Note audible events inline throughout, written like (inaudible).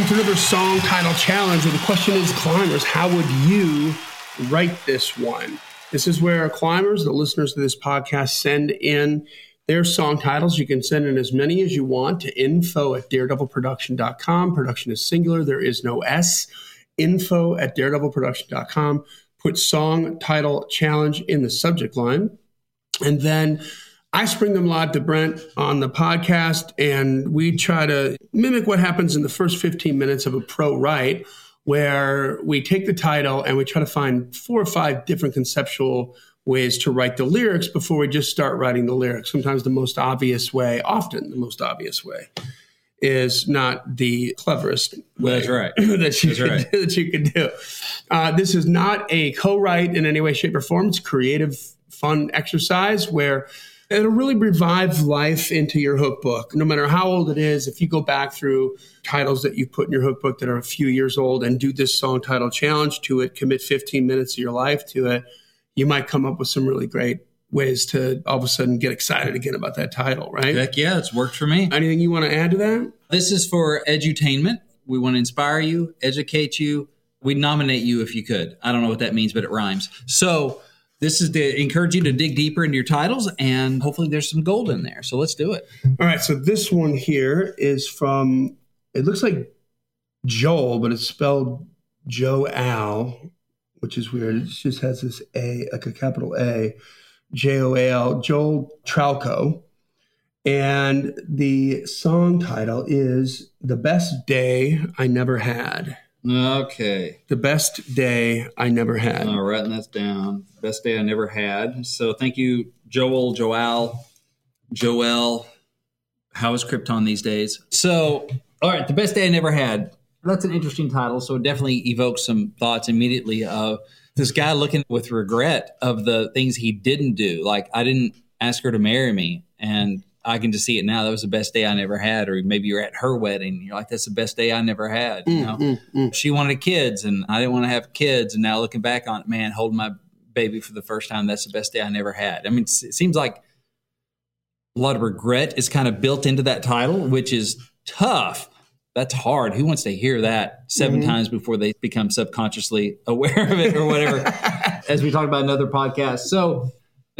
welcome to another song title challenge. And the question is, climbers, how would you write this one? This is where climbers, the listeners to this podcast, send in their song titles. You can send in as many as you want to info at daredevilproduction.com. Production is singular, there is no S. Info at daredevilproduction.com. Put song title challenge in the subject line. And then I spring them live to Brent on the podcast, and we try to mimic what happens in the first 15 minutes of a pro write, where we take the title and we try to find four or five different conceptual ways to write the lyrics before we just start writing the lyrics. Sometimes the most obvious way, often the most obvious way, is not the cleverest way That's right. (laughs) that you That's right. (laughs) that you can do. Uh, this is not a co-write in any way, shape, or form. It's a creative, fun exercise where it'll really revive life into your hook book. No matter how old it is, if you go back through titles that you've put in your hook book that are a few years old and do this song title challenge to it, commit 15 minutes of your life to it, you might come up with some really great ways to all of a sudden get excited again about that title, right? Heck yeah, it's worked for me. Anything you want to add to that? This is for edutainment. We want to inspire you, educate you. We'd nominate you if you could. I don't know what that means, but it rhymes. So this is to encourage you to dig deeper into your titles, and hopefully there's some gold in there. So let's do it. All right, so this one here is from it looks like Joel, but it's spelled Joe Al, which is weird. It just has this A, like a capital A, J O A L, Joel Tralco. And the song title is The Best Day I Never Had. Okay. The Best Day I Never Had. Uh, writing this down. Best day I never had. So thank you, Joel, Joel, Joel. How is Krypton these days? So, all right, the best day I never had. That's an interesting title. So it definitely evokes some thoughts immediately of this guy looking with regret of the things he didn't do. Like I didn't ask her to marry me, and I can just see it now. That was the best day I never had. Or maybe you're at her wedding. You're like, that's the best day I never had. You know, Mm, mm. she wanted kids, and I didn't want to have kids. And now looking back on it, man, holding my baby for the first time, that's the best day I never had. I mean, it seems like a lot of regret is kind of built into that title, which is tough. That's hard. Who wants to hear that 7 Mhm. times before they become subconsciously (laughs) aware of it or whatever? (laughs) as we talked about in another podcast. So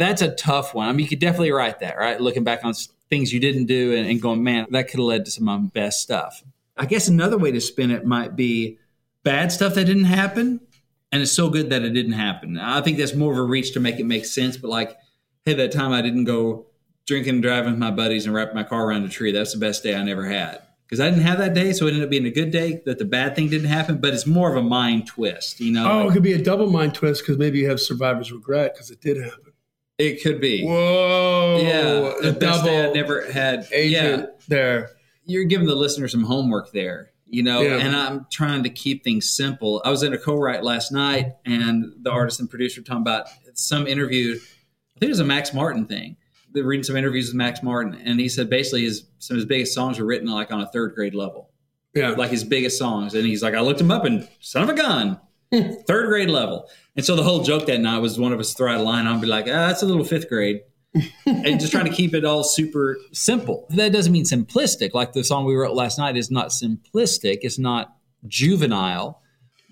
that's a tough one. I mean, you could definitely write that, right? Looking back on things you didn't do and, and going, man, that could have led to some of my best stuff. I guess another way to spin it might be bad stuff that didn't happen. And it's so good that it didn't happen. I think that's more of a reach to make it make sense. But like, hey, that time I didn't go drinking and driving with my buddies and wrap my car around a tree. That's the best day I never had. Because I didn't have that day, so it ended up being a good day that the bad thing didn't happen, but it's more of a mind twist, you know? Oh, it could be a double mind twist because maybe you have survivor's regret because it did happen. It could be. Whoa. yeah, the best I double never had. agent Yeah, there. you're giving the listener some homework there, you know. Yeah. And I'm trying to keep things simple. I was in a co-write last night, and the artist and producer were talking about some interview. I think it was a Max Martin thing. They're reading some interviews with Max Martin, and he said basically his some of his biggest songs were written like on a third grade level, Yeah. like his biggest songs. And he's like, I looked him up, and son of a gun, (laughs) third grade level. And so the whole joke that night was one of us throw out a line on, and be like, ah, that's a little fifth grade and just trying to keep it all super simple. That doesn't mean simplistic. Like the song we wrote last night is not simplistic. It's not juvenile,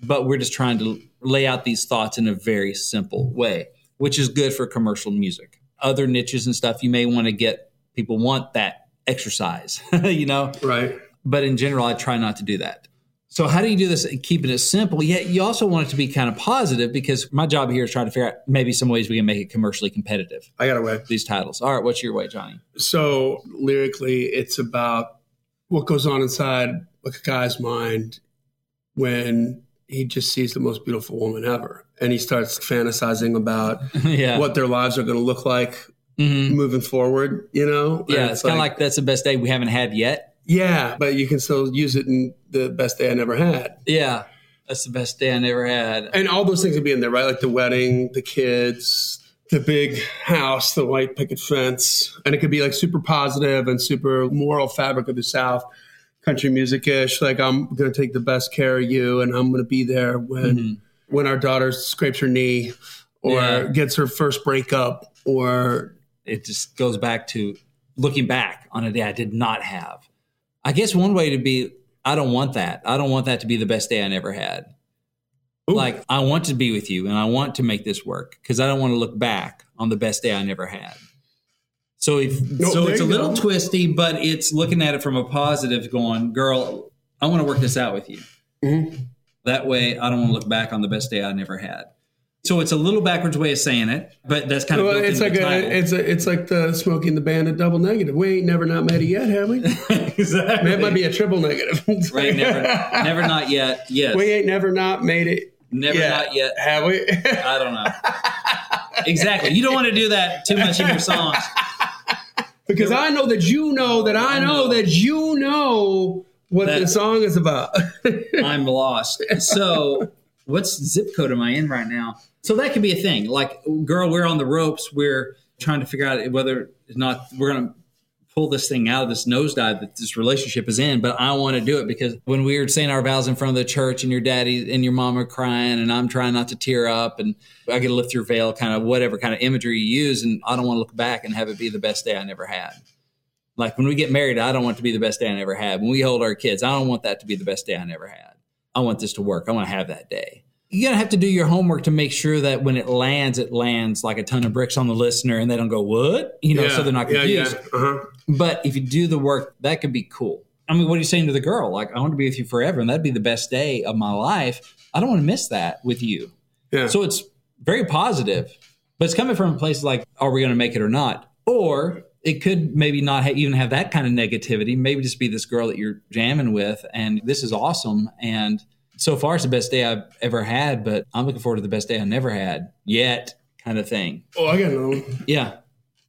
but we're just trying to lay out these thoughts in a very simple way, which is good for commercial music. Other niches and stuff, you may want to get people want that exercise, (laughs) you know. right. But in general, I try not to do that. So how do you do this and keeping it simple? Yet you also want it to be kind of positive because my job here is trying to figure out maybe some ways we can make it commercially competitive I got a way. these titles. All right, what's your way, Johnny? So lyrically, it's about what goes on inside a guy's mind when he just sees the most beautiful woman ever, and he starts fantasizing about (laughs) yeah, what their lives are going to look like Mhm. moving forward. You know? yeah. And It's, kind of like that's the best day we haven't had yet. Yeah, but you can still use it in the best day I never had. Yeah, that's the best day I never had. And all those things would be in there, right? Like the wedding, the kids, the big house, the white picket fence. And it could be like super positive and super moral fabric of the South, country music ish. Like, I'm going to take the best care of you and I'm going to be there when, Mhm. when our daughter scrapes her knee or Yeah. gets her first breakup or, It just goes back to looking back on a day I did not have. I guess one way to be I don't want that. I don't want that to be the best day I never had. Ooh. Like I want to be with you and I want to make this work because I don't want to look back on the best day I never had. So if No, so it's a little go. twisty, but it's looking at it from a positive, going, girl, I want to work this out with you. Mhm. That way I don't want to look back on the best day I never had. So it's a little backwards way of saying it, but that's kind of Well, it's like a, it's a, it's like the smoking the bandit double negative. We ain't never not made it yet, have we? (laughs) exactly. It might be a triple negative. right. Never, never, not yet. Yes. we ain't never not made it. never, yet, not yet. have we? I don't know. exactly. You don't want to do that too much in your songs. because I know that you know that I I know know. that you know what That- the song is about. I'm lost. So, what's zip code am I in right now? So that could be a thing. Like, girl, we're on the ropes. We're trying to figure out whether or not we're going to pull this thing out of this nosedive that this relationship is in. But I want to do it because when we were saying our vows in front of the church, and your daddy and your mom are crying, and I'm trying not to tear up, and I get to lift your veil, kind of whatever kind of imagery you use, and I don't want to look back and have it be the best day I never had. Like when we get married, I don't want it to be the best day I never had. When we hold our kids, I don't want that to be the best day I never had. I want this to work. I want to have that day. You gotta have to do your homework to make sure that when it lands, it lands like a ton of bricks on the listener, and they don't go what, you know, so they're not yeah, confused. yeah. Uh-huh. But if you do the work, that could be cool. I mean, what are you saying to the girl? Like, I want to be with you forever, and that'd be the best day of my life. I don't want to miss that with you. Yeah. So it's very positive, but it's coming from a place like, are we going to make it or not? Or it could maybe not ha- even have that kind of negativity. Maybe just be this girl that you're jamming with, and this is awesome. And so far, it's the best day I've ever had, but I'm looking forward to the best day I never had yet, kind of thing. oh, I got another one. Yeah.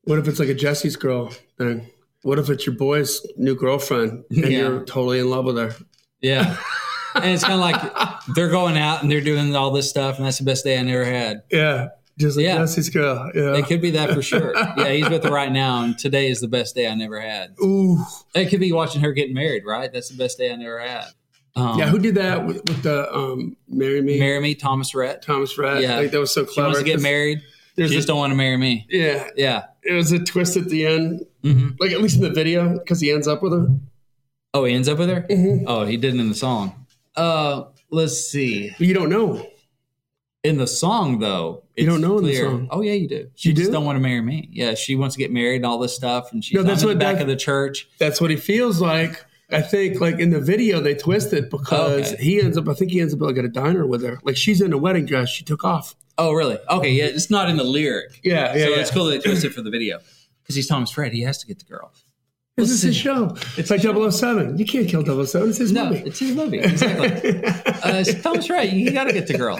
What if it's like a Jesse's girl thing? What if it's your boy's new girlfriend and Yeah. you're totally in love with her? Yeah. (laughs) and it's kind of like they're going out and they're doing all this stuff, and that's the best day I never had. Yeah, just like Yeah. Jesse's girl. Yeah. It could be that for sure. (laughs) Yeah, he's with her right now, and today is the best day I never had. Ooh, It could be watching her getting married, right? That's the best day I never had. Um, yeah. Who did that with, with the um, "Marry Me"? marry me, Thomas Rhett. Thomas Rhett. Yeah. like that was so She clever. wants to get married. There's She a- just don't want to marry me. Yeah, Yeah. it was a twist at the end, hmm like at least in the video, because he ends up with her. Oh, he ends up with her. Mhm. Oh, he didn't in the song. Uh, let's see. You don't know. In the song, though, You don't know in the song. Oh yeah, you do. She You just do? don't want to marry me. Yeah, she wants to get married and all this stuff, and she's No, that's in the back that- of the church. That's what he feels like. I think, like in the video, they twist it because Okay. he ends up. I think he ends up like at a diner with her. Like she's in a wedding dress. She took off. Oh, really? Okay, yeah, it's not in the lyric. Yeah, yeah. so yeah. it's cool that they twist it for the video because he's Thomas Rhett. He has to get the girl. This is his show. It's like 007. You can't kill 007. It's his No, movie. it's his movie. Exactly. (laughs) uh, Thomas Rhett. You got to get the girl.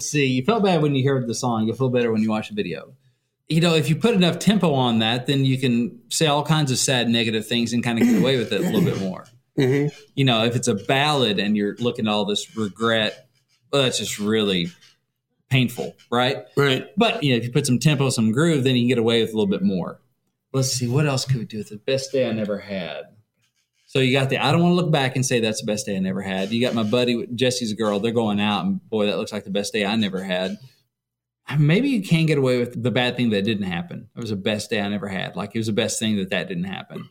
See, you felt bad when you heard the song. You'll feel better when you watch the video. You know, if you put enough tempo on that, then you can say all kinds of sad, negative things and kind of get away with it a little bit (laughs) more. Mhm. You know, if it's a ballad and you're looking at all this regret, well, that's just really painful, right? Right. But you know, if you put some tempo, some groove, then you can get away with a little bit more. Let's see, what else could we do with the best day I never had? So you got the I don't want to look back and say that's the best day I never had. You got my buddy Jesse's girl, they're going out, and boy, that looks like the best day I never had. Maybe you can get away with the bad thing that didn't happen. It was the best day I never had. Like it was the best thing that that didn't happen.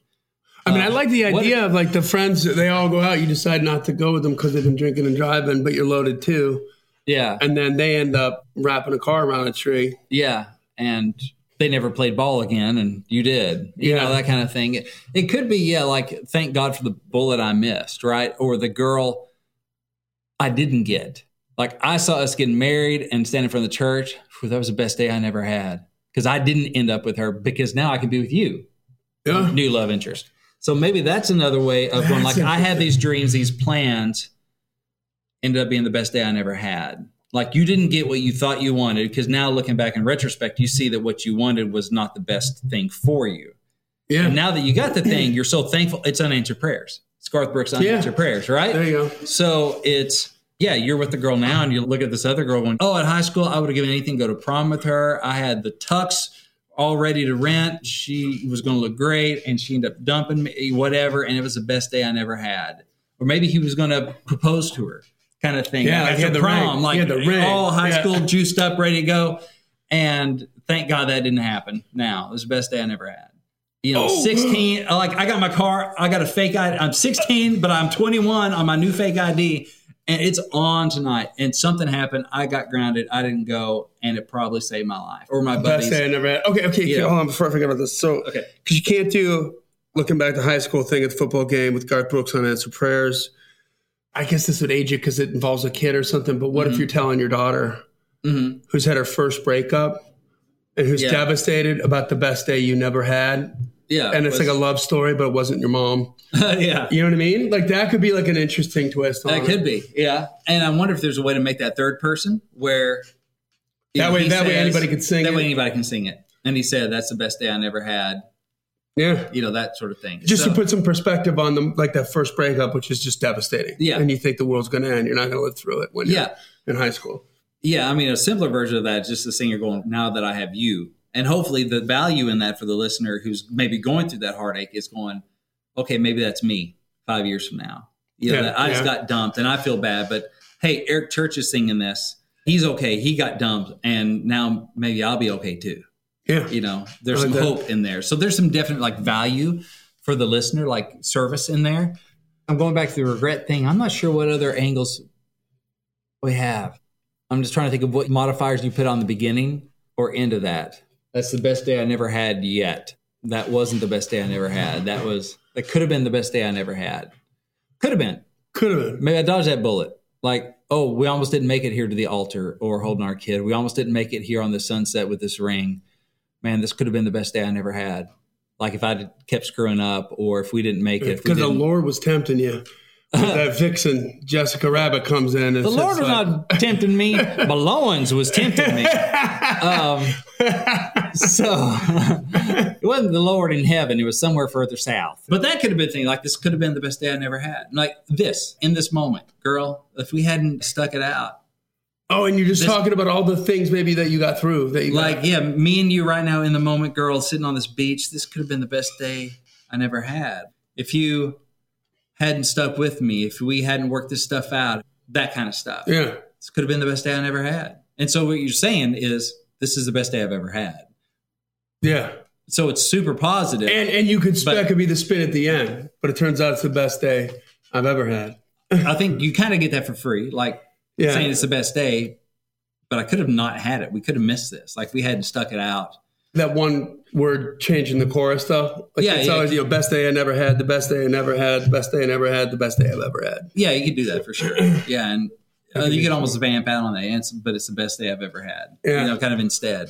I mean, I like the Uh, idea of like the friends, they all go out, you decide not to go with them because they've been drinking and driving, but you're loaded too. Yeah, And then they end up wrapping a car around a tree. yeah, and they never played ball again, and you did. You Yeah. know that kind of thing. It, it could be yeah, like thank God for the bullet I missed, right? Or the girl I didn't get. Like I saw us getting married and standing in front of the church. Whew, that was the best day I never had because I didn't end up with her because now I can be with you. Yeah. new love interest. So maybe that's another way of going. Like I had these dreams, these plans, ended up being the best day I never had. Like you didn't get what you thought you wanted because now looking back in retrospect, you see that what you wanted was not the best thing for you. Yeah. And now that you got the thing, you're so thankful. It's unanswered prayers. It's Garth Brooks' unanswered prayers, right? there you go. So it's yeah, you're with the girl now, and you look at this other girl going, "Oh, at high school, I would have given anything to go to prom with her. I had the tux all ready to rent. She was going to look great, and she ended up dumping me, whatever. And it was the best day I never had. Or maybe he was going to propose to her, kind of thing. Yeah, like had the prom, ring. like the ring. all high Yeah. school, juiced up, ready to go. And thank God that didn't happen. Now it was the best day I never had. You know, Oh. 16, like I got my car, I got a fake ID. I'm 16, but I'm 21 on my new fake ID and it's on tonight. And something happened. I got grounded. I didn't go and it probably saved my life or my Best day I never had. Okay, okay, Yeah. hold on before I forget about this. So, Okay. because you can't do looking back to high school thing at the football game with Garth Brooks Unanswered Prayers. I guess this would age you because it involves a kid or something. But what Mm-hmm. if you're telling your daughter Mhm. who's had her first breakup and who's Yeah. devastated about the best day you never had? Yeah. And it's like a love story, but it wasn't your mom. (laughs) yeah. You know what I mean? Like that could be like an interesting twist. On That it. could be. Yeah. And I wonder if there's a way to make that third person where That way- that way anybody could sing That way anybody can sing it. And he said, that's the best day I never had. Yeah. You know, that sort of thing. Just So- to put some perspective on them, like that first breakup, which is just devastating. Yeah. And you think the world's going to end. You're not going to live through it when you're Yeah. in high school. Yeah, I mean, a simpler version of that is just the singer going, now that I have you. And hopefully the value in that for the listener who's maybe going through that heartache is going, okay, maybe that's me five years from now. You know, Yeah, I just yeah. got dumped and I feel bad, but hey, Eric Church is singing this. He's okay. He got dumped and now maybe I'll be okay too. Yeah. You know, there's I some that. hope in there. So there's some definite like value for the listener, like service in there. I'm going back to the regret thing. I'm not sure what other angles we have. I'm just trying to think of what modifiers you put on the beginning or end of that. That's the best day I never had yet. That wasn't the best day I never had. That was that could have been the best day I never had. Could have been. Could have been. Maybe I dodged that bullet. Like, oh, we almost didn't make it here to the altar or holding our kid. We almost didn't make it here on the sunset with this ring. Man, this could have been the best day I never had. Like if I'd kept screwing up or if we didn't make it. Because the Lord was tempting you. That (laughs) vixen, Jessica Rabbit, comes in and The Lord was like, not (laughs) tempting me. Malowens was tempting me. Um, so (laughs) it wasn't the Lord in heaven. It was somewhere further south. But that could have been thing like this could have been the best day I never had. Like this in this moment, girl. If we hadn't stuck it out, Oh, and you're just This- talking about all the things maybe that you got through. That you got- like yeah, me and you right now in the moment, girl, sitting on this beach. This could have been the best day I never had. If you hadn't stuck with me, if we hadn't worked this stuff out, that kind of stuff. yeah. this could have been the best day I never had. And so what you're saying is this is the best day I've ever had. Yeah. So it's super positive. And and you could that could be the spin at the end, but it turns out it's the best day I've ever had. I think you kind of get that for free, like Yeah. saying it's the best day. But I could have not had it. We could have missed this. Like we hadn't stuck it out. that one word change in the chorus though. Like Yeah, it's yeah. always, you know, best day I never had, the best day I never had, the best day I never had, the best day I've ever had. Yeah, you could do that for sure. (clears throat) Yeah, and uh, you could almost vamp out on that, but it's the best day I've ever had. Yeah. You know, kind of instead.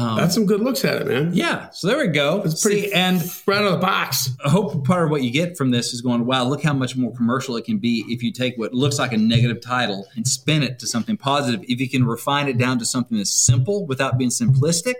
Um, That's some good looks at it, man. yeah. So there we go. It's pretty See, and right out of the box. I hope part of what you get from this is going, wow, look how much more commercial it can be if you take what looks like a negative title and spin it to something positive. If you can refine it down to something that's simple without being simplistic,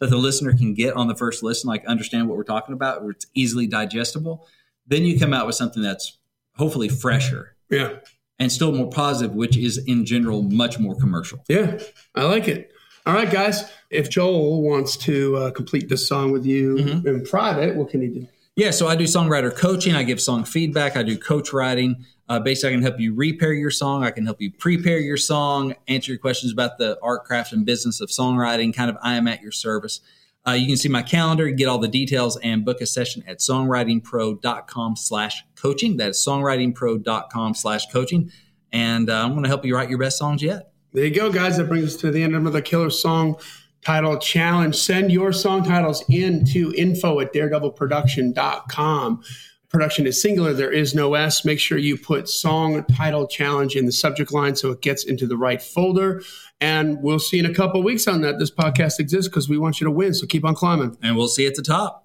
that the listener can get on the first listen, like understand what we're talking about, where it's easily digestible, then you come out with something that's hopefully fresher. Yeah. and still more positive, which is in general much more commercial. Yeah, I like it. All right, guys. If Joel wants to uh, complete this song with you mm-hmm. in private, what can he do? Yeah, so I do songwriter coaching. I give song feedback. I do coach writing. Uh, basically, I can help you repair your song. I can help you prepare your song, answer your questions about the art, craft, and business of songwriting. Kind of, I am at your service. Uh, you can see my calendar, get all the details, and book a session at songwritingpro.com slash coaching. That's songwritingpro.com slash coaching. And uh, I'm going to help you write your best songs yet. There you go, guys. That brings us to the end of another killer song title challenge. Send your song titles in to info at daredevilproduction.com. Production is singular. There is no S. Make sure you put song title challenge in the subject line so it gets into the right folder. And we'll see in a couple weeks on that. This podcast exists because we want you to win. So keep on climbing. And we'll see you at the top.